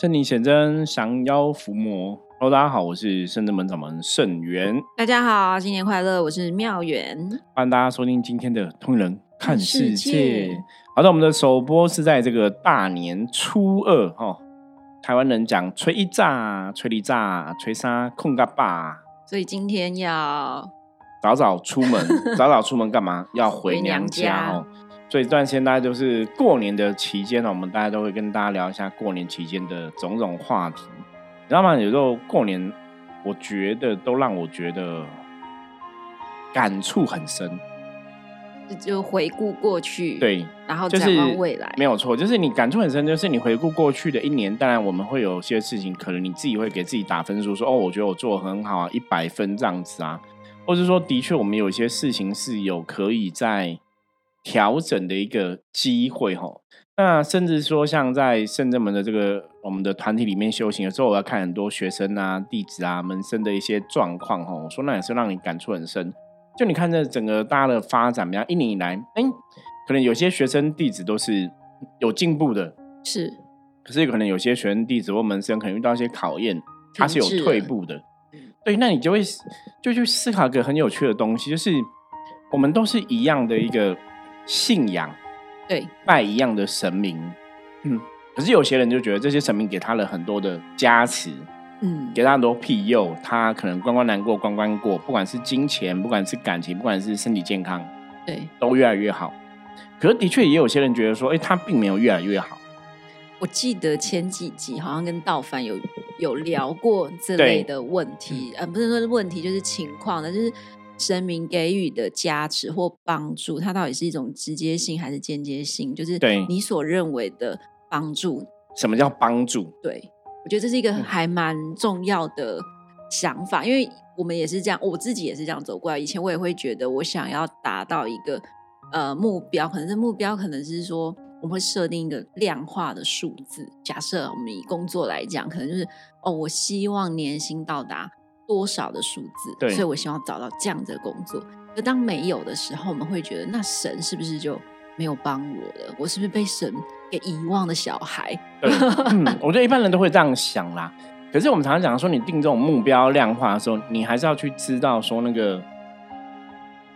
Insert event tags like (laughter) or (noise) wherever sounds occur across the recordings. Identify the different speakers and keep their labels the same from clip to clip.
Speaker 1: 正逆显真，降妖伏魔。Hello，大家好，我是圣真门掌门圣元。
Speaker 2: 大家好，新年快乐！我是妙元，
Speaker 1: 欢迎大家收听今天的《通人看世界》。好的，我们的首播是在这个大年初二哈。台湾人讲吹一炸，吹一炸，吹沙控嘎巴。
Speaker 2: 所以今天要
Speaker 1: 早早出门，(laughs) 早早出门干嘛？要回娘家哦。所以这段时间大家就是过年的期间呢，我们大家都会跟大家聊一下过年期间的种种话题。你知道吗？有时候过年，我觉得都让我觉得感触很深。
Speaker 2: 就回顾过去，
Speaker 1: 对，
Speaker 2: 然后展望未来，
Speaker 1: 没有错。就是你感触很深，就是你回顾过去的一年。当然，我们会有些事情，可能你自己会给自己打分数，说哦，我觉得我做的很好啊，一百分这样子啊，或者说的确我们有些事情是有可以在。调整的一个机会哈，那甚至说像在圣正门的这个我们的团体里面修行的时候，我要看很多学生啊、弟子啊、门生的一些状况哈。我说那也是让你感触很深。就你看这整个大家的发展，比方一年以来，哎，可能有些学生弟子都是有进步的，
Speaker 2: 是。
Speaker 1: 可是可能有些学生弟子或门生可能遇到一些考验，他是有退步的。对，那你就会就去思考一个很有趣的东西，就是我们都是一样的一个。信仰，
Speaker 2: 对，
Speaker 1: 拜一样的神明，嗯，可是有些人就觉得这些神明给他了很多的加持，嗯，给他很多庇佑，他可能关关难过关关过，不管是金钱，不管是感情，不管是身体健康，
Speaker 2: 对，
Speaker 1: 都越来越好。可是的确也有些人觉得说，哎，他并没有越来越好。
Speaker 2: 我记得前几集好像跟道凡有有聊过这类的问题，呃，不是说问题，就是情况的，就是。神明给予的加持或帮助，它到底是一种直接性还是间接性？就是对你所认为的帮助。
Speaker 1: 什么叫帮助？
Speaker 2: 对我觉得这是一个还蛮重要的想法，因为我们也是这样，我自己也是这样走过来。以前我也会觉得，我想要达到一个呃目标，可能这目标，可能是说我们会设定一个量化的数字。假设我们以工作来讲，可能就是哦，我希望年薪到达。多少的数字？对所以我希望找到这样的工作。而当没有的时候，我们会觉得，那神是不是就没有帮我了？我是不是被神给遗忘的小孩？(laughs)
Speaker 1: 嗯，我觉得一般人都会这样想啦。可是我们常常讲说，你定这种目标量化的时候，你还是要去知道说那个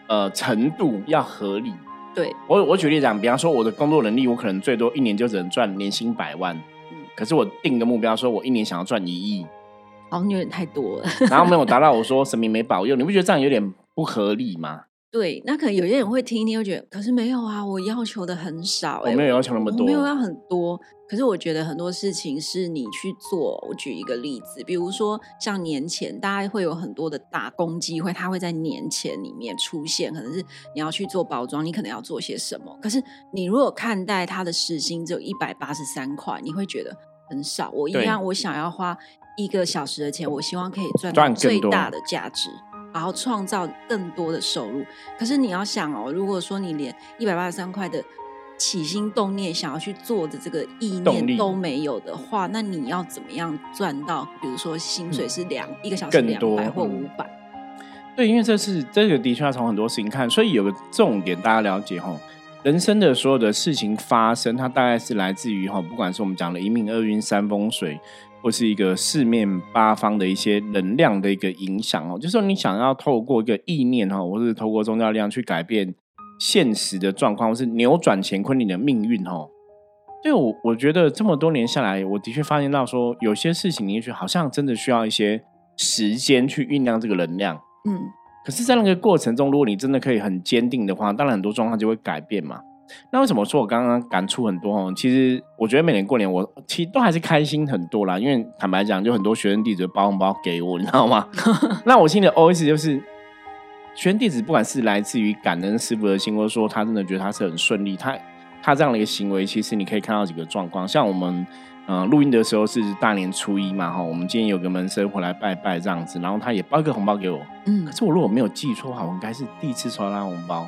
Speaker 1: 呃程度要合理。
Speaker 2: 对
Speaker 1: 我，我举例讲，比方说我的工作能力，我可能最多一年就只能赚年薪百万。嗯，可是我定个目标，说我一年想要赚一亿。
Speaker 2: 好像有点太多了，
Speaker 1: 然后没有 (laughs) 达到，我说神明没保佑，你不觉得这样有点不合理吗？
Speaker 2: 对，那可能有些人会听一听，会觉得，可是没有啊，我要求的很少，
Speaker 1: 我没有要求那么多，
Speaker 2: 没有要很多。可是我觉得很多事情是你去做。我举一个例子，比如说像年前，大家会有很多的打工机会，它会在年前里面出现，可能是你要去做包装，你可能要做些什么。可是你如果看待它的时薪只有一百八十三块，你会觉得很少。我一样，我想要花。一个小时的钱，我希望可以赚到最大的价值，然后创造更多的收入。可是你要想哦，如果说你连一百八十三块的起心动念想要去做的这个意念都没有的话，那你要怎么样赚到？比如说薪水是两一个小时两百或五百？
Speaker 1: 对，因为这是这个的确要从很多事情看，所以有个重点大家了解哈，人生的所有的事情发生，它大概是来自于哈，不管是我们讲的一命二运三风水。或是一个四面八方的一些能量的一个影响哦，就是说你想要透过一个意念哈，或是透过宗教力量去改变现实的状况，或是扭转乾坤你的命运哦。对我，我觉得这么多年下来，我的确发现到说，有些事情也许好像真的需要一些时间去酝酿这个能量。嗯，可是，在那个过程中，如果你真的可以很坚定的话，当然很多状况就会改变嘛。那为什么说我刚刚感触很多哦？其实我觉得每年过年我其实都还是开心很多啦，因为坦白讲，就很多学生弟子包红包给我，你知道吗？(laughs) 那我心里的 OS 就是，学生弟子不管是来自于感恩师傅的心，或者说他真的觉得他是很顺利，他他这样的一个行为，其实你可以看到几个状况。像我们嗯录音的时候是大年初一嘛哈，我们今天有个门生回来拜拜这样子，然后他也包一个红包给我，嗯，可是我如果没有记错的话，我应该是第一次收到红包。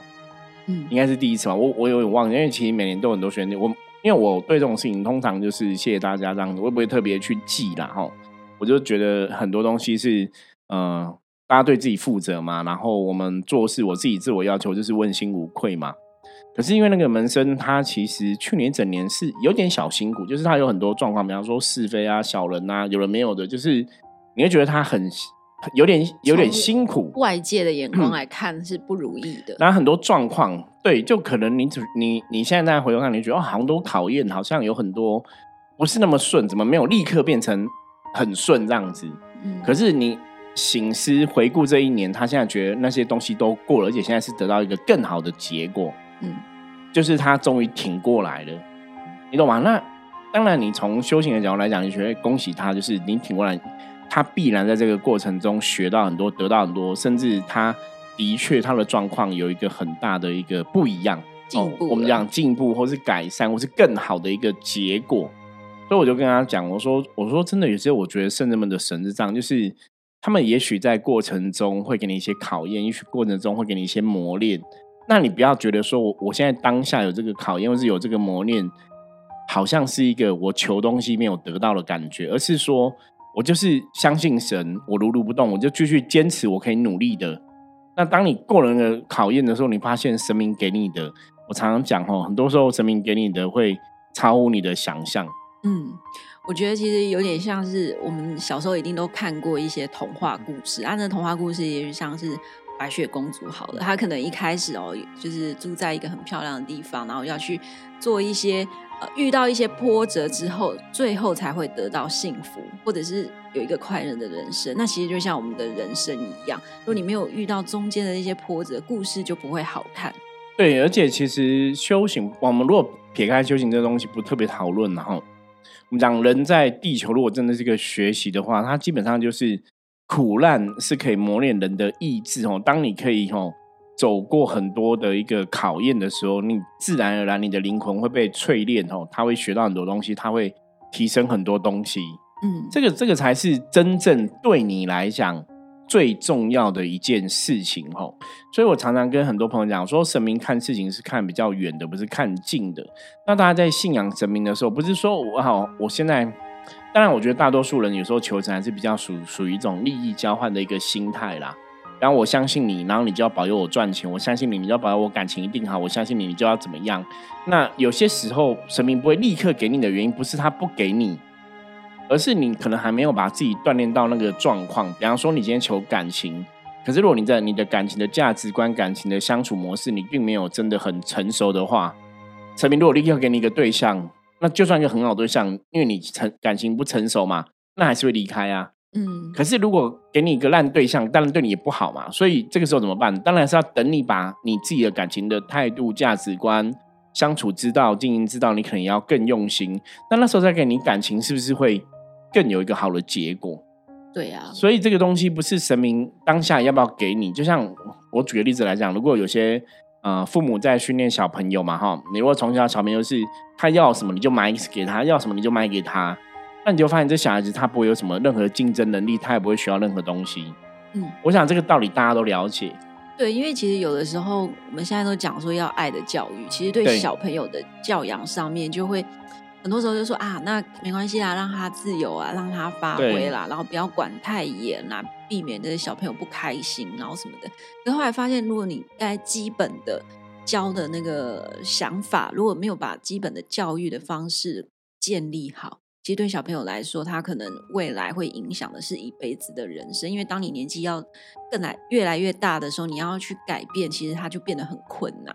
Speaker 1: 嗯，应该是第一次吧，我我有点忘了，因为其实每年都很多学生，我因为我对这种事情通常就是谢谢大家这样子，会不会特别去记啦？哈，我就觉得很多东西是，呃，大家对自己负责嘛，然后我们做事，我自己自我要求就是问心无愧嘛。可是因为那个门生他其实去年整年是有点小辛苦，就是他有很多状况，比方说是非啊、小人啊，有人没有的，就是你会觉得他很有点有点辛苦。
Speaker 2: 外界的眼光来看是不如意的，
Speaker 1: 然后很多状况，对，就可能你你你现在再回头看，你觉得哦，好像都考验，好像有很多不是那么顺，怎么没有立刻变成很顺这样子？嗯，可是你醒思回顾这一年，他现在觉得那些东西都过了，而且现在是得到一个更好的结果。嗯，就是他终于挺过来了，你懂吗？那当然，你从修行的角度来讲，你觉得恭喜他，就是你挺过来，他必然在这个过程中学到很多，得到很多，甚至他的确他的状况有一个很大的一个不一样，
Speaker 2: 进步。
Speaker 1: 我们讲进步，或是改善，或是更好的一个结果。所以我就跟他讲，我说，我说真的，有些我觉得圣人们的神是这样，就是他们也许在过程中会给你一些考验，也许过程中会给你一些磨练。那你不要觉得说，我我现在当下有这个考验，或是有这个磨练，好像是一个我求东西没有得到的感觉，而是说我就是相信神，我如如不动，我就继续坚持，我可以努力的。那当你过了那个考验的时候，你发现神明给你的，我常常讲哦，很多时候神明给你的会超乎你的想象。
Speaker 2: 嗯，我觉得其实有点像是我们小时候一定都看过一些童话故事，按照童话故事也许像是。白雪公主好了，她可能一开始哦，就是住在一个很漂亮的地方，然后要去做一些呃，遇到一些波折之后，最后才会得到幸福，或者是有一个快乐的人生。那其实就像我们的人生一样，如果你没有遇到中间的一些波折，故事就不会好看。
Speaker 1: 对，而且其实修行，我们如果撇开修行这东西不特别讨论，然后我们讲人在地球，如果真的是一个学习的话，它基本上就是。苦难是可以磨练人的意志哦。当你可以哦走过很多的一个考验的时候，你自然而然你的灵魂会被淬炼哦，他会学到很多东西，他会提升很多东西。嗯，这个这个才是真正对你来讲最重要的一件事情哦。所以我常常跟很多朋友讲说，神明看事情是看比较远的，不是看近的。那大家在信仰神明的时候，不是说我好，我现在。当然，我觉得大多数人有时候求神还是比较属属于一种利益交换的一个心态啦。然后我相信你，然后你就要保佑我赚钱；我相信你，你就要保佑我感情一定好；我相信你，你就要怎么样？那有些时候神明不会立刻给你的原因，不是他不给你，而是你可能还没有把自己锻炼到那个状况。比方说，你今天求感情，可是如果你在你的感情的价值观、感情的相处模式，你并没有真的很成熟的话，神明如果立刻给你一个对象。那就算一个很好对象，因为你成感情不成熟嘛，那还是会离开啊。嗯。可是如果给你一个烂对象，当然对你也不好嘛。所以这个时候怎么办？当然是要等你把你自己的感情的态度、价值观、相处之道、经营之道，你可能要更用心。那那时候再给你感情，是不是会更有一个好的结果？
Speaker 2: 对呀。
Speaker 1: 所以这个东西不是神明当下要不要给你？就像我举个例子来讲，如果有些。呃，父母在训练小朋友嘛，哈，你如果从小小朋友是他要什么你就买给他，要什么你就买给他，那你就发现这小孩子他不会有什么任何竞争能力，他也不会需要任何东西。嗯，我想这个道理大家都了解。
Speaker 2: 对，因为其实有的时候我们现在都讲说要爱的教育，其实对小朋友的教养上面就会。很多时候就说啊，那没关系啦，让他自由啊，让他发挥啦，然后不要管太严啦，避免这些小朋友不开心，然后什么的。可后来发现，如果你该基本的教的那个想法，如果没有把基本的教育的方式建立好，其实对小朋友来说，他可能未来会影响的是一辈子的人生。因为当你年纪要更来越来越大的时候，你要去改变，其实他就变得很困难。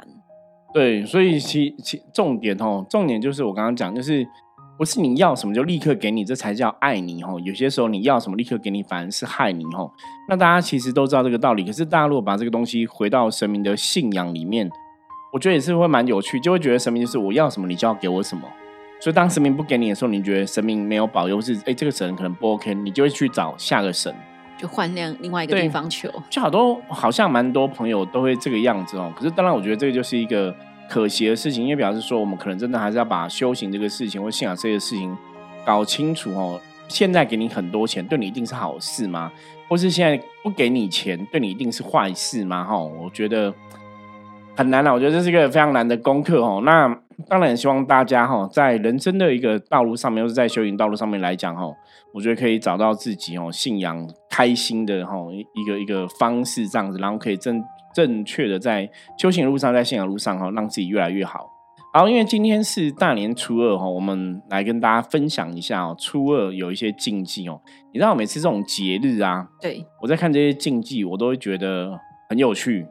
Speaker 1: 对，所以其其重点哦，重点就是我刚刚讲，就是不是你要什么就立刻给你，这才叫爱你哦。有些时候你要什么立刻给你，反而是害你哦。那大家其实都知道这个道理，可是大家如果把这个东西回到神明的信仰里面，我觉得也是会蛮有趣，就会觉得神明就是我要什么你就要给我什么。所以当神明不给你的时候，你觉得神明没有保佑，是哎这个神可能不 OK，你就会去找下个神，
Speaker 2: 就换另另外一个地方求。
Speaker 1: 就好多好像蛮多朋友都会这个样子哦。可是当然，我觉得这个就是一个。可惜的事情，因为表示说，我们可能真的还是要把修行这个事情或信仰这个事情搞清楚哦。现在给你很多钱，对你一定是好事吗？或是现在不给你钱，对你一定是坏事吗？哈，我觉得很难了。我觉得这是一个非常难的功课哦。那当然希望大家哈，在人生的一个道路上面，或是在修行道路上面来讲哈，我觉得可以找到自己哦信仰开心的哈一个一个方式这样子，然后可以正。正确的在修行路上，在信仰路上哈，让自己越来越好。好，因为今天是大年初二哈，我们来跟大家分享一下哦，初二有一些禁忌哦。你知道每次这种节日啊，
Speaker 2: 对
Speaker 1: 我在看这些禁忌，我都会觉得很有趣。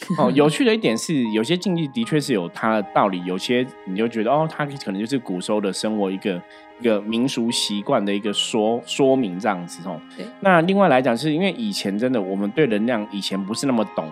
Speaker 1: (laughs) 哦，有趣的一点是，有些禁忌的确是有它的道理，有些你就觉得哦，它可能就是古时候的生活一个一个民俗习惯的一个说说明这样子哦。那另外来讲，是因为以前真的我们对能量以前不是那么懂，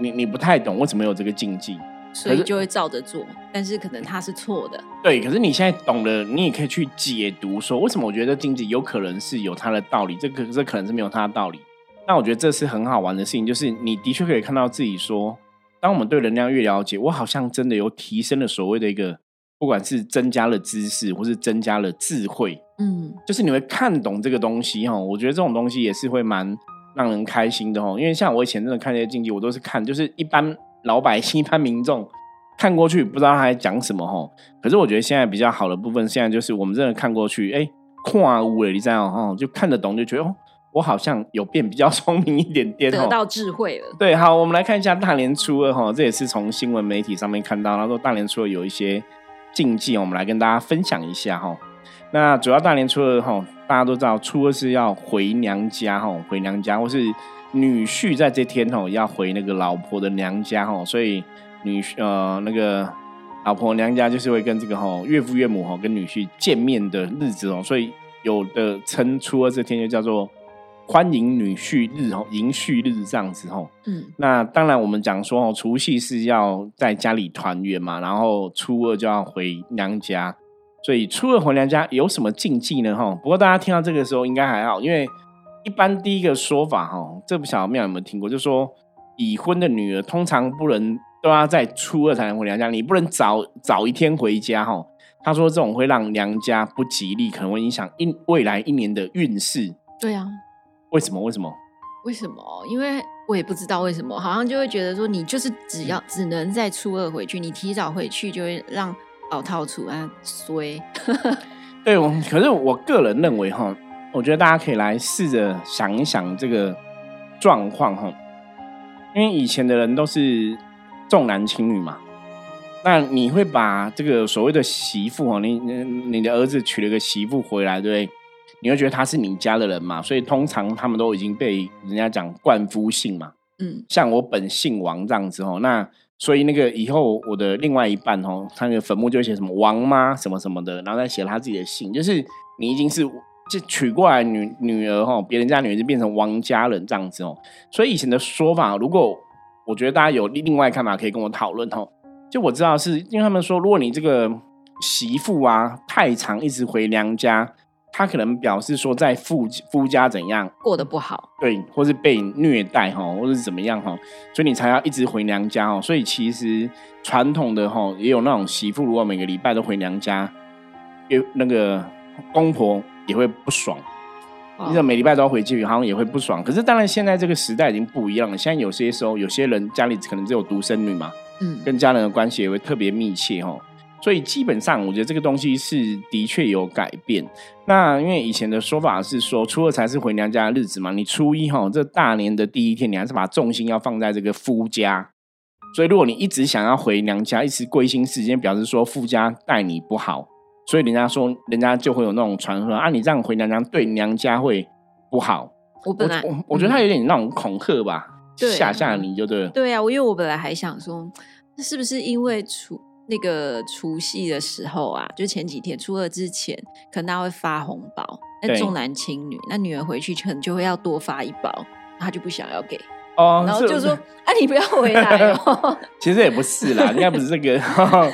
Speaker 1: 你你不太懂为什么有这个禁忌，
Speaker 2: 所以就会照着做，但是可能它是错的。
Speaker 1: 对，可是你现在懂了，你也可以去解读说，为什么我觉得禁忌有可能是有它的道理，这个这可能是没有它的道理。那我觉得这是很好玩的事情，就是你的确可以看到自己说，当我们对能量越了解，我好像真的有提升了所谓的一个，不管是增加了知识，或是增加了智慧，
Speaker 2: 嗯，
Speaker 1: 就是你会看懂这个东西哈。我觉得这种东西也是会蛮让人开心的哈。因为像我以前真的看这些竞技，我都是看，就是一般老百姓、一般民众看过去不知道他在讲什么哈。可是我觉得现在比较好的部分，现在就是我们真的看过去，哎，跨屋了，你知道哈，就看得懂，就觉得哦。我好像有变比较聪明一点点，
Speaker 2: 得到智慧了。
Speaker 1: 对，好，我们来看一下大年初二哈，这也是从新闻媒体上面看到，他说大年初二有一些禁忌，我们来跟大家分享一下哈。那主要大年初二哈，大家都知道初二是要回娘家哈，回娘家或是女婿在这天哈要回那个老婆的娘家哈，所以女呃那个老婆娘家就是会跟这个哈岳父岳母哈跟女婿见面的日子哦，所以有的称初二这天就叫做。欢迎女婿日哦，迎婿日这样子哦。
Speaker 2: 嗯，
Speaker 1: 那当然我们讲说哦，除夕是要在家里团圆嘛，然后初二就要回娘家，所以初二回娘家有什么禁忌呢？哈，不过大家听到这个时候应该还好，因为一般第一个说法哈，这不晓得妙有没有听过，就说已婚的女儿通常不能都要在初二才能回娘家，你不能早早一天回家哈。他说这种会让娘家不吉利，可能会影响一未来一年的运势。
Speaker 2: 对啊。
Speaker 1: 为什么？为什么？
Speaker 2: 为什么？因为我也不知道为什么，好像就会觉得说，你就是只要只能在初二回去，你提早回去就会让老套出啊衰。(laughs)
Speaker 1: 对，我可是我个人认为哈，我觉得大家可以来试着想一想这个状况哈，因为以前的人都是重男轻女嘛，那你会把这个所谓的媳妇哈，你你的儿子娶了个媳妇回来，对不对？你会觉得他是你家的人嘛？所以通常他们都已经被人家讲冠夫姓嘛。
Speaker 2: 嗯，
Speaker 1: 像我本姓王这样子哦，那所以那个以后我的另外一半哦，他那个坟墓就会写什么王妈什么什么的，然后再写他自己的姓，就是你已经是就娶过来女女儿哈，别人家女儿就变成王家人这样子哦。所以以前的说法，如果我觉得大家有另外看法，可以跟我讨论哦。就我知道是因为他们说，如果你这个媳妇啊太长，一直回娘家。他可能表示说，在夫夫家怎样
Speaker 2: 过得不好，
Speaker 1: 对，或是被虐待哈，或者是怎么样哈，所以你才要一直回娘家哦。所以其实传统的哈，也有那种媳妇，如果每个礼拜都回娘家，有那个公婆也会不爽。你怎么每礼拜都要回去，好像也会不爽。可是当然，现在这个时代已经不一样了。现在有些时候，有些人家里可能只有独生女嘛，
Speaker 2: 嗯，
Speaker 1: 跟家人的关系也会特别密切哈。所以基本上，我觉得这个东西是的确有改变。那因为以前的说法是说，初二才是回娘家的日子嘛。你初一哈，这大年的第一天，你还是把重心要放在这个夫家。所以如果你一直想要回娘家，一直归心似箭，表示说夫家待你不好，所以人家说，人家就会有那种传说啊，你这样回娘家对娘家会不好。
Speaker 2: 我本来
Speaker 1: 我我觉得他有点那种恐吓吧，吓吓你就对了。
Speaker 2: 对啊，我因为我本来还想说，是不是因为初。那个除夕的时候啊，就前几天初二之前，可能他会发红包，那重男轻女，那女儿回去可能就会要多发一包，他就不想要给
Speaker 1: 哦，
Speaker 2: 然后就说啊，你不要回来哦。(laughs)
Speaker 1: 其实也不是啦，应该不是这个，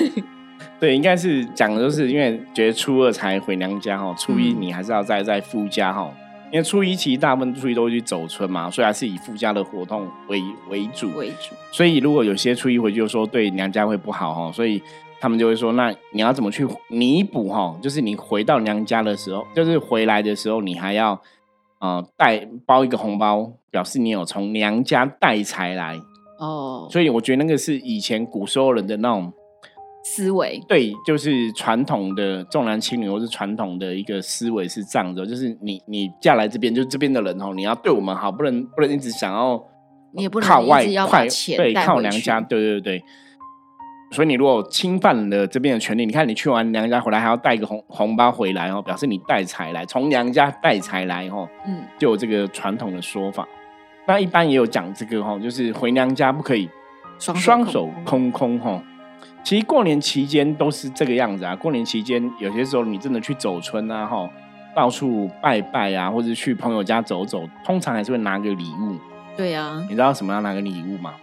Speaker 1: (laughs) 对，应该是讲的就是因为觉得初二才回娘家哈，初一你还是要在在夫家哈。因为初一其实大部分初一都会去走村嘛，所以还是以附加的活动为为主。
Speaker 2: 为主。
Speaker 1: 所以如果有些初一回去就说对娘家会不好哈，所以他们就会说，那你要怎么去弥补哈？就是你回到娘家的时候，就是回来的时候，你还要呃带包一个红包，表示你有从娘家带财来。
Speaker 2: 哦。
Speaker 1: 所以我觉得那个是以前古时候人的那种。
Speaker 2: 思维
Speaker 1: 对，就是传统的重男轻女，或是传统的一个思维是这样的，就是你你嫁来这边，就这边的人哦，你要对我们好，不能不能一直想要
Speaker 2: 你也不能
Speaker 1: 靠外快对靠娘家，对对对。所以你如果侵犯了这边的权利，你看你去完娘家回来还要带一个红红包回来哦，表示你带财来，从娘家带财来哦，
Speaker 2: 嗯，
Speaker 1: 就有这个传统的说法。那一般也有讲这个哈，就是回娘家不可以
Speaker 2: 双
Speaker 1: 双手
Speaker 2: 空
Speaker 1: 空空哈。其实过年期间都是这个样子啊。过年期间有些时候你真的去走村啊哈，到处拜拜啊，或者去朋友家走走，通常还是会拿个礼物。
Speaker 2: 对啊
Speaker 1: 你，知道什么要拿个礼物吗？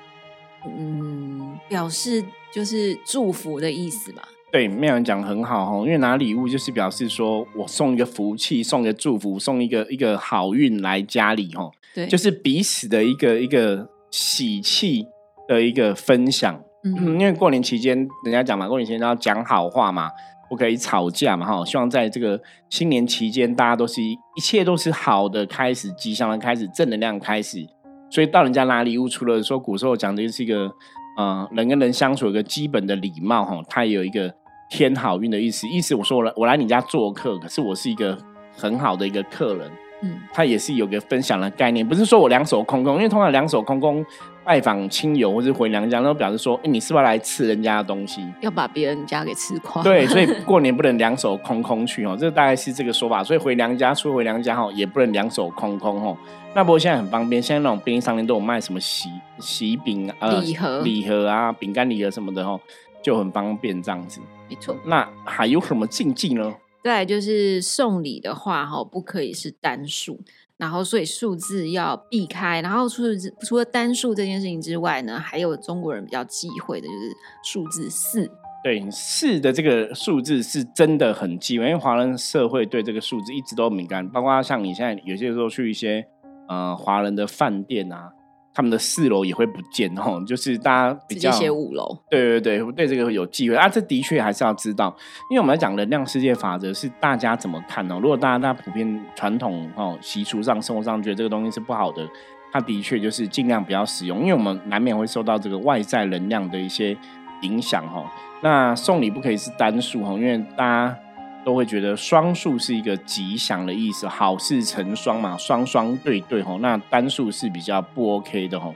Speaker 2: 嗯，表示就是祝福的意思吧。
Speaker 1: 对，妙人讲很好哈，因为拿礼物就是表示说我送一个福气，送一个祝福，送一个一个好运来家里哈，
Speaker 2: 对，
Speaker 1: 就是彼此的一个一个喜气的一个分享。嗯，
Speaker 2: 嗯
Speaker 1: 因为过年期间，人家讲嘛，过年期间要讲好话嘛，不可以吵架嘛，哈。希望在这个新年期间，大家都是一一切都是好的开始，吉祥的开始，正能量开始。所以到人家拿礼物，除了说古时候讲的就是一个，呃，人跟人相处有一个基本的礼貌，哈，它也有一个添好运的意思。意思我说我来我来你家做客，可是我是一个很好的一个客人，
Speaker 2: 嗯，
Speaker 1: 它也是有个分享的概念，不是说我两手空空，因为通常两手空空拜访亲友或是回娘家，都表示说，哎、你是不是要来吃人家的东西？
Speaker 2: 要把别人家给吃垮。
Speaker 1: 对，所以过年不能两手空空去哦，这大概是这个说法。所以回娘家，出回娘家哈，也不能两手空空哦。那不过现在很方便，现在那种便利商店都有卖什么喜喜饼呃
Speaker 2: 礼盒
Speaker 1: 礼盒啊、饼干礼盒什么的哦，就很方便这样子。
Speaker 2: 没错。
Speaker 1: 那还有什么禁忌呢？
Speaker 2: 再来就是送礼的话，哈，不可以是单数，然后所以数字要避开。然后除了除了单数这件事情之外呢，还有中国人比较忌讳的就是数字四。
Speaker 1: 对四的这个数字是真的很忌讳，因为华人社会对这个数字一直都敏感，包括像你现在有些时候去一些呃华人的饭店啊，他们的四楼也会不见哦，就是大家比较
Speaker 2: 直接写五楼，
Speaker 1: 对对对，对这个有忌讳啊，这的确还是要知道，因为我们在讲能量世界法则是大家怎么看哦。如果大家大家普遍传统哦习俗上、生活上觉得这个东西是不好的，它的确就是尽量不要使用，因为我们难免会受到这个外在能量的一些影响哦。那送礼不可以是单数哦，因为大家都会觉得双数是一个吉祥的意思，好事成双嘛，双双对对吼。那单数是比较不 OK 的吼。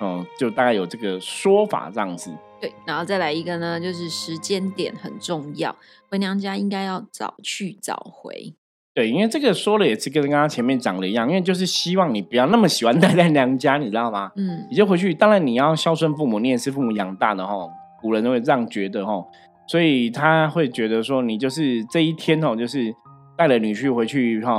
Speaker 1: 嗯，就大概有这个说法这样子。
Speaker 2: 对，然后再来一个呢，就是时间点很重要，回娘家应该要早去早回。
Speaker 1: 对，因为这个说了也是跟刚刚前面讲的一样，因为就是希望你不要那么喜欢待在娘家，你知道吗？
Speaker 2: 嗯，
Speaker 1: 你就回去，当然你要孝顺父母，你也是父母养大的哈。古人都会这样觉得哈，所以他会觉得说，你就是这一天哦，就是带了女婿回去哈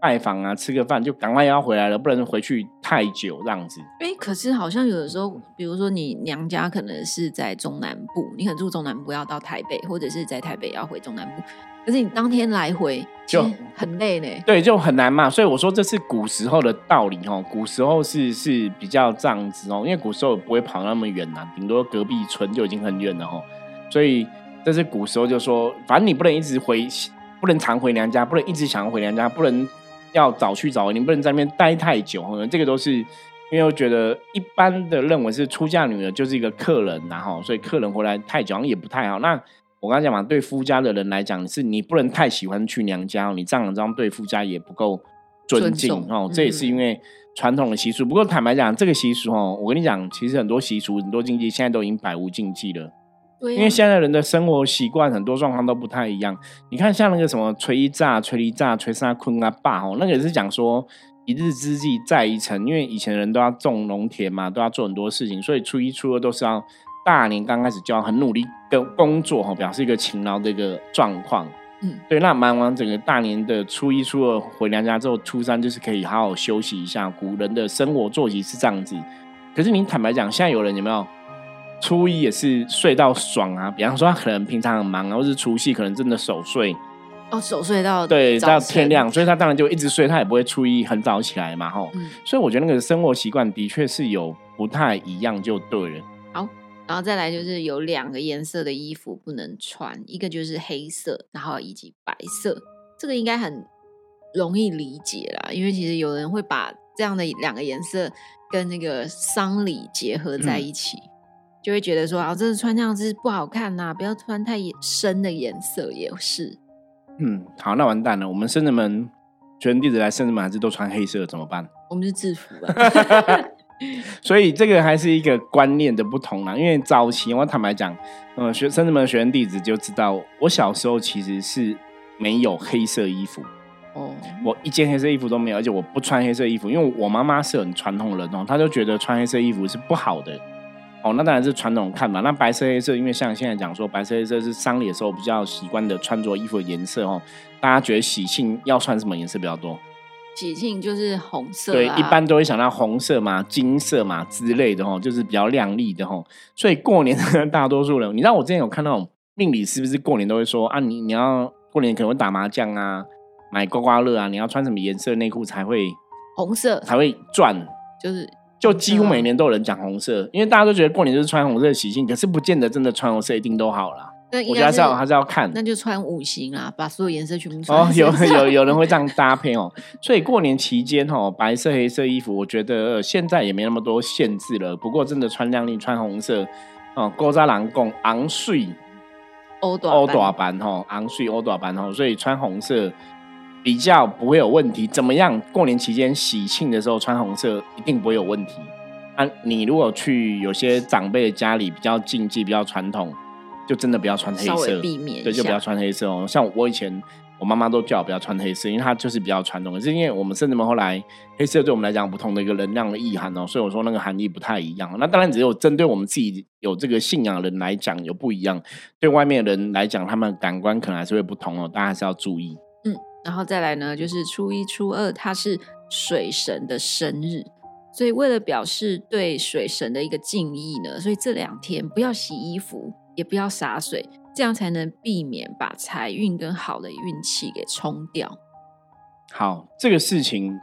Speaker 1: 拜访啊，吃个饭就赶快要回来了，不能回去太久这样子。
Speaker 2: 哎，可是好像有的时候，比如说你娘家可能是在中南部，你可能住中南部要到台北，或者是在台北要回中南部，可是你当天来回
Speaker 1: 就
Speaker 2: 很累呢。
Speaker 1: 对，就很难嘛。所以我说这是古时候的道理哦。古时候是是比较这样子哦，因为古时候不会跑那么远呐、顶多隔壁村就已经很远了哦。所以这是古时候就说，反正你不能一直回，不能常回娘家，不能一直想要回娘家，不能要早去早回，你不能在那边待太久。哦这个都是因为我觉得一般的认为是出嫁女儿就是一个客人然后所以客人回来太久好像也不太好。那我刚才讲嘛，对夫家的人来讲，是你不能太喜欢去娘家哦，你这样这样对夫家也不够尊敬哦。这也是因为传统的习俗。不过坦白讲，这个习俗哦，我跟你讲，其实很多习俗、很多禁忌现在都已经百无禁忌了。
Speaker 2: 对啊，
Speaker 1: 因为现在人的生活习惯很多状况都不太一样。你看，像那个什么锤一炸、锤一炸、锤三坤啊、爸哦，那个也是讲说一日之计在于晨，因为以前人都要种农田嘛，都要做很多事情，所以初一、初二都是要大年刚开始就要很努力跟工作哈，表示一个勤劳的一个状况。
Speaker 2: 嗯，
Speaker 1: 对，那忙完整个大年的初一、初二回娘家之后，初三就是可以好好休息一下。古人的生活作息是这样子，可是你坦白讲，现在有人有没有？初一也是睡到爽啊，比方说他可能平常很忙啊，或是除夕可能真的守岁，
Speaker 2: 哦，守岁到
Speaker 1: 对，到天亮，所以他当然就一直睡，他也不会初一很早起来嘛，吼。
Speaker 2: 嗯，
Speaker 1: 所以我觉得那个生活习惯的确是有不太一样，就对了。
Speaker 2: 好然后再来就是有两个颜色的衣服不能穿，一个就是黑色，然后以及白色。这个应该很容易理解啦，因为其实有人会把这样的两个颜色跟那个丧礼结合在一起，就会觉得说啊，这是穿这样子不好看呐、不要穿太深的颜色也是。
Speaker 1: 嗯，好，那完蛋了，我们圣人们学生弟子来圣人们还是都穿黑色，怎么办？
Speaker 2: 我们是制服啊 (laughs) (laughs)
Speaker 1: 所以这个还是一个观念的不同啦。因为早期我坦白讲，嗯，学生们、学生弟子就知道，我小时候其实是没有黑色衣服。哦，我一件黑色衣服都没有，而且我不穿黑色衣服，因为我妈妈是很传统的人哦，她就觉得穿黑色衣服是不好的。哦，那当然是传统看法。那白色、黑色，因为像现在讲说，白色、黑色是丧礼的时候比较习惯的穿着衣服的颜色哦。大家觉得喜庆要穿什么颜色比较多？
Speaker 2: 喜庆就是红色，
Speaker 1: 对，一般都会想到红色嘛、金色嘛之类的哦，就是比较亮丽的哦。所以过年 (laughs) 大多数人，你知道我之前有看到命理是不是过年都会说啊，你你要过年可能会打麻将啊，买刮刮乐啊，你要穿什么颜色内裤才会
Speaker 2: 红色
Speaker 1: 才会赚，
Speaker 2: 就是。
Speaker 1: 就几乎每年都有人讲红色，因为大家都觉得过年就是穿红色的喜庆，可是不见得真的穿红色一定都好啦。我觉得还是要还是要看，
Speaker 2: 那就穿五行啊，把所有颜色全部穿。哦，
Speaker 1: 有有有人会这样搭配哦，所以过年期间哦，白色黑色衣服，我觉得现在也没那么多限制了。不过真的穿亮丽，穿红色哦，高扎郎贡昂睡
Speaker 2: 欧欧
Speaker 1: 短版哦，昂睡欧短版哦，所以穿红色。比较不会有问题，怎么样？过年期间喜庆的时候穿红色一定不会有问题。啊，你如果去有些长辈的家里比较禁忌、比较传统，就真的不要穿黑色，
Speaker 2: 避免
Speaker 1: 对，就不要穿黑色哦。像我以前，我妈妈都叫我不要穿黑色，因为它就是比较传统。可是因为我们甚至们后来，黑色对我们来讲不同的一个能量的意涵哦，所以我说那个含义不太一样。那当然只有针对我们自己有这个信仰的人来讲有不一样，对外面的人来讲，他们感官可能还是会不同哦，大家还是要注意。
Speaker 2: 然后再来呢，就是初一、初二，它是水神的生日，所以为了表示对水神的一个敬意呢，所以这两天不要洗衣服，也不要洒水，这样才能避免把财运跟好的运气给冲掉。
Speaker 1: 好，这个事情，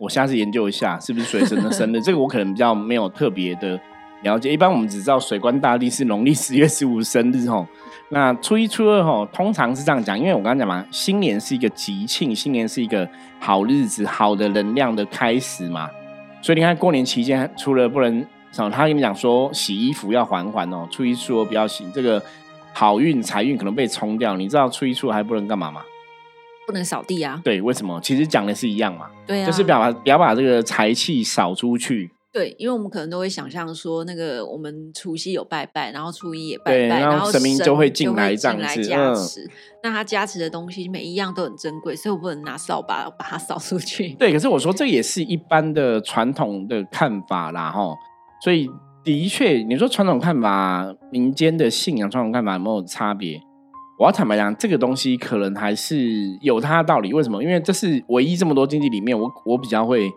Speaker 1: 我下次研究一下是不是水神的生日，这个我可能比较没有特别的了解。一般我们只知道水官大帝是农历十月十五生日哦。那初一、初二哈，通常是这样讲，因为我刚刚讲嘛，新年是一个吉庆，新年是一个好日子、好的能量的开始嘛。所以你看，过年期间除了不能，他跟你讲说洗衣服要缓缓哦，初一、初二不要洗，这个好运财运可能被冲掉。你知道初一、初二还不能干嘛吗？
Speaker 2: 不能扫地啊。
Speaker 1: 对，为什么？其实讲的是一样嘛。
Speaker 2: 对啊，
Speaker 1: 就是不要把不要把这个财气扫出去。
Speaker 2: 对，因为我们可能都会想象说，那个我们除夕有拜拜，然后初一也拜拜，然后
Speaker 1: 神明就会进来
Speaker 2: 进
Speaker 1: 来
Speaker 2: 加持。那他加持的东西每一样都很珍贵，所以我不能拿扫把把它扫出去。
Speaker 1: 对，可是我说这也是一般的传统的看法啦，哈。所以的确，你说传统看法、民间的信仰、传统看法有没有差别？我要坦白讲，这个东西可能还是有它的道理。为什么？因为这是唯一这么多经济里面，我我比较会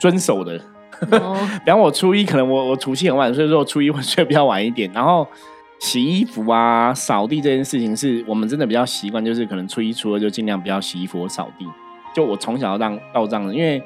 Speaker 1: 遵守的。比方我初一可能我我除夕很晚，所以说我初一会 (laughs) 睡比较晚一点。然后洗衣服啊、扫地这件事情，是我们真的比较习惯，就是可能初一、初二就尽量不要洗衣服、扫地。就我从小到到这样的，因为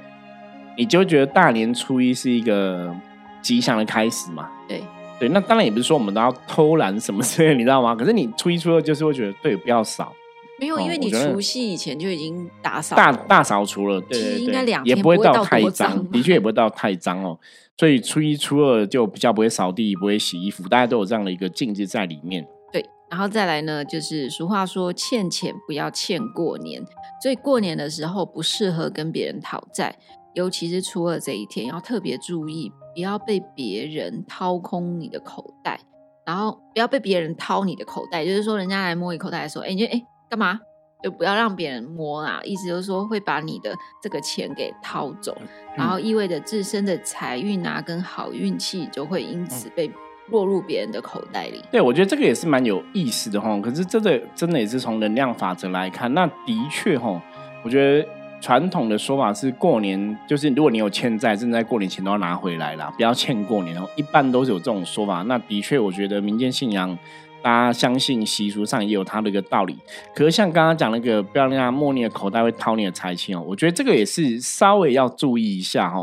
Speaker 1: 你就觉得大年初一是一个吉祥的开始嘛。
Speaker 2: 对
Speaker 1: 对，那当然也不是说我们都要偷懒什么之类，你知道吗？可是你初一、初二就是会觉得对，不要扫。
Speaker 2: 没有，因为你除夕以前就已经打扫
Speaker 1: 大大扫除了，对对对，也不会到太脏，的确也不会到太脏哦。所以初一、初二就比较不会扫地，不会洗衣服，大家都有这样的一个禁忌在里面。
Speaker 2: 对，然后再来呢，就是俗话说“欠钱不要欠过年”，所以过年的时候不适合跟别人讨债，尤其是初二这一天要特别注意，不要被别人掏空你的口袋，然后不要被别人掏你的口袋，就是说人家来摸你口袋的时候，哎，你就哎。干嘛？就不要让别人摸啊！意思就是说，会把你的这个钱给掏走，然后意味着自身的财运啊，跟好运气就会因此被落入别人的口袋里。
Speaker 1: 对，我觉得这个也是蛮有意思的哈。可是这个，真的也是从能量法则来看，那的确哈，我觉得传统的说法是，过年就是如果你有欠债，正在过年前都要拿回来啦，不要欠过年哦。一般都是有这种说法。那的确，我觉得民间信仰。大家相信习俗上也有它的一个道理，可是像刚刚讲那个不要让他摸你的口袋会掏你的财气哦，我觉得这个也是稍微要注意一下哈，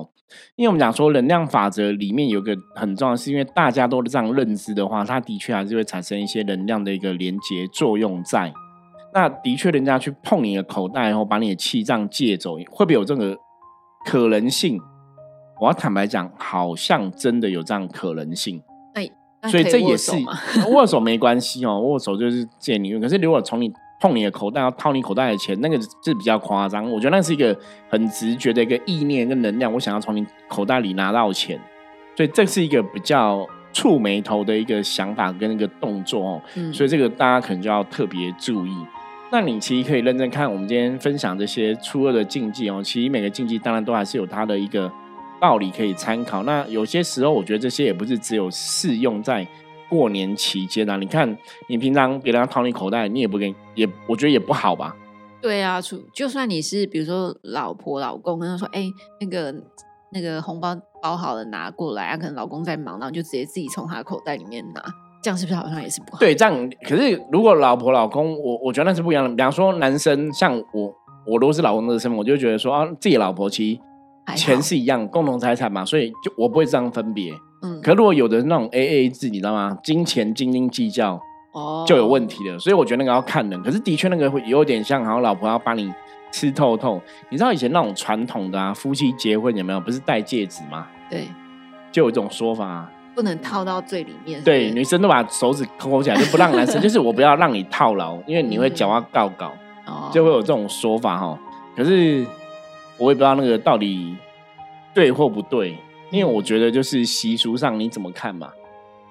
Speaker 1: 因为我们讲说能量法则里面有个很重要，是因为大家都这样认知的话，它的确还是会产生一些能量的一个连接作用在。那的确，人家去碰你的口袋然后把你的气脏借走，会不会有这个可能性？我要坦白讲，好像真的有这样可能性。所以这也是 (laughs) 握手没关系哦，握手就是借你用。可是如果从你碰你的口袋要掏你口袋的钱，那个是比较夸张。我觉得那是一个很直觉的一个意念跟能量，我想要从你口袋里拿到钱。所以这是一个比较触眉头的一个想法跟一个动作哦。
Speaker 2: 嗯，
Speaker 1: 所以这个大家可能就要特别注意。那你其实可以认真看我们今天分享这些初二的禁忌哦，其实每个禁忌当然都还是有它的一个道理可以参考。那有些时候我觉得这些也不是只有适用在过年期间啊。你看你平常别人要掏你口袋，你也不给，也我觉得也不好吧。
Speaker 2: 对啊，就就算你是比如说老婆老公跟他说，哎，那个那个红包包好了拿过来啊，可能老公在忙，然后就直接自己从他的口袋里面拿。这样是不是好像也是不好？
Speaker 1: 对，这样可是如果老婆老公，我我觉得那是不一样的。比方说男生，像我，我如果是老公的身份，我就觉得说啊，自己老婆其实钱是一样，共同财产嘛，所以就我不会这样分别。嗯，可如果有的那种 A A 制，你知道吗？金钱斤斤计较，哦，就有问题了。所以我觉得那个要看人。可是的确那个会有点像，好像老婆要把你吃透透。你知道以前那种传统的啊，夫妻结婚有没有？不是戴戒指吗？
Speaker 2: 对，
Speaker 1: 就有一种说法。
Speaker 2: 不能套到最里面。
Speaker 1: 对，女生都把手指抠起来，就不让男生。(laughs) 就是我不要让你套牢，因为你会脚要告告，就会有这种说法哈。可是我也不知道那个到底对或不对，因为我觉得就是习俗上你怎么看嘛。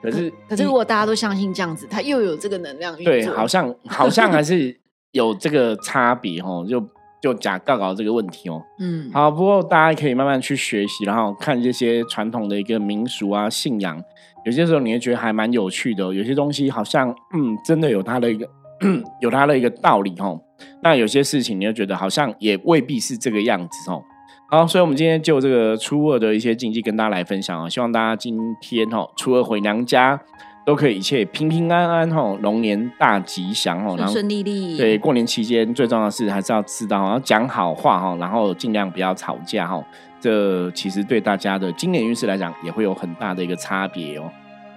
Speaker 1: 可是，
Speaker 2: 可是如果大家都相信这样子，他又有这个能量
Speaker 1: 对，好像好像还是有这个差别哦，就。就假告告这个问题哦，嗯，好，不过大家可以慢慢去学习，然后看这些传统的一个民俗啊、信仰，有些时候你会觉得还蛮有趣的，有些东西好像嗯，真的有它的一个 (clears throat) 有它的一个道理哦。那有些事情你就觉得好像也未必是这个样子哦。好，所以我们今天就这个初二的一些禁忌跟大家来分享哦，希望大家今天哦初二回娘家。都可以一切平平安安吼，龙年大吉祥吼，
Speaker 2: 顺顺利利。
Speaker 1: 对，过年期间最重要的是还是要知道要讲好话哈，然后尽量不要吵架哈。这其实对大家的今年运势来讲也会有很大的一个差别哦。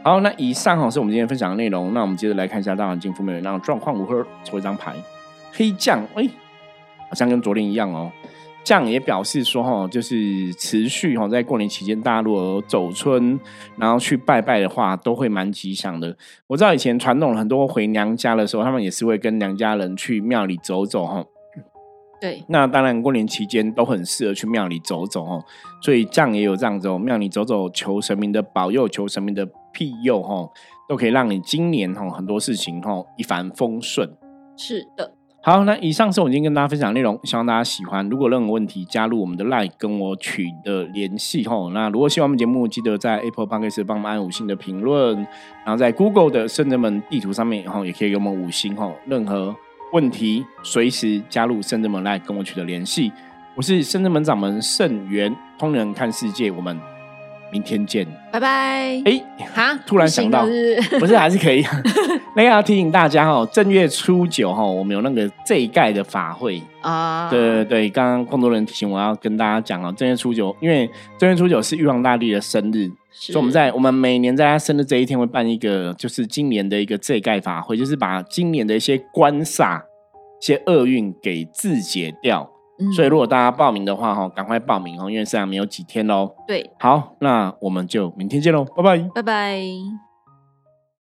Speaker 1: 好，那以上哈是我们今天分享的内容。那我们接着来看一下大环境负面能量状况如何。抽一张牌，黑将，哎，好像跟昨天一样哦。这样也表示说，哈，就是持续哈，在过年期间，大家如果走村，然后去拜拜的话，都会蛮吉祥的。我知道以前传统很多回娘家的时候，他们也是会跟娘家人去庙里走走，哈。
Speaker 2: 对。
Speaker 1: 那当然，过年期间都很适合去庙里走走，哦。所以这样也有这样子哦，庙里走走，求神明的保佑，求神明的庇佑，哈，都可以让你今年哈很多事情哈一帆风顺。
Speaker 2: 是的。
Speaker 1: 好，那以上是我今天跟大家分享内容，希望大家喜欢。如果任何问题，加入我们的 LINE 跟我取得联系吼。那如果喜欢我们节目，记得在 Apple Podcast 帮我们按五星的评论，然后在 Google 的圣人门地图上面，然后也可以给我们五星吼。任何问题，随时加入圣人门来跟我取得联系。我是圣人门掌门圣元，通人看世界，我们。明天见，
Speaker 2: 拜拜。
Speaker 1: 哎，
Speaker 2: 哈，
Speaker 1: 突然想到，不 (laughs) 是还是可以。(laughs) 那个要提醒大家哦，正月初九哈，我们有那个这一盖的法会啊。对对对，刚刚更多人提醒我要跟大家讲哦，正月初九，因为正月初九是玉皇大帝的生日，所以我们在我们每年在他生日这一天会办一个，就是今年的一个这一盖法会，就是把今年的一些官煞、一些厄运给自解掉。所以，如果大家报名的话，哈，赶快报名哦，因为剩下没有几天喽。
Speaker 2: 对，
Speaker 1: 好，那我们就明天见喽，拜拜，
Speaker 2: 拜拜。